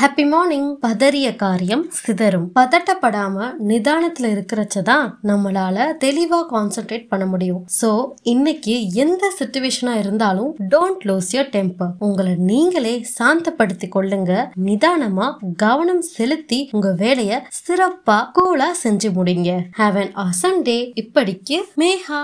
Happy morning பதறிய காரியம் சிதறும். பதட்டப்படாம நிதானத்துல இருக்கிறச்ச தான் நம்மளால தெளிவா கான்சென்ட்ரேட் பண்ண முடியும். சோ இன்னைக்கு எந்த சுச்சுவேஷனா இருந்தாலும் டோன்ட் லூஸ் யோர் டெம்பர் உங்களை நீங்களே சாந்தப்படுத்தி கொள்ளுங்க. நிதானமா கவனம் செலுத்தி உங்க வேலைய சிறப்பா கூலா செஞ்சு முடிங்க. ஹாவ் அன் அசன் டே இப்படிக்கு மேஹா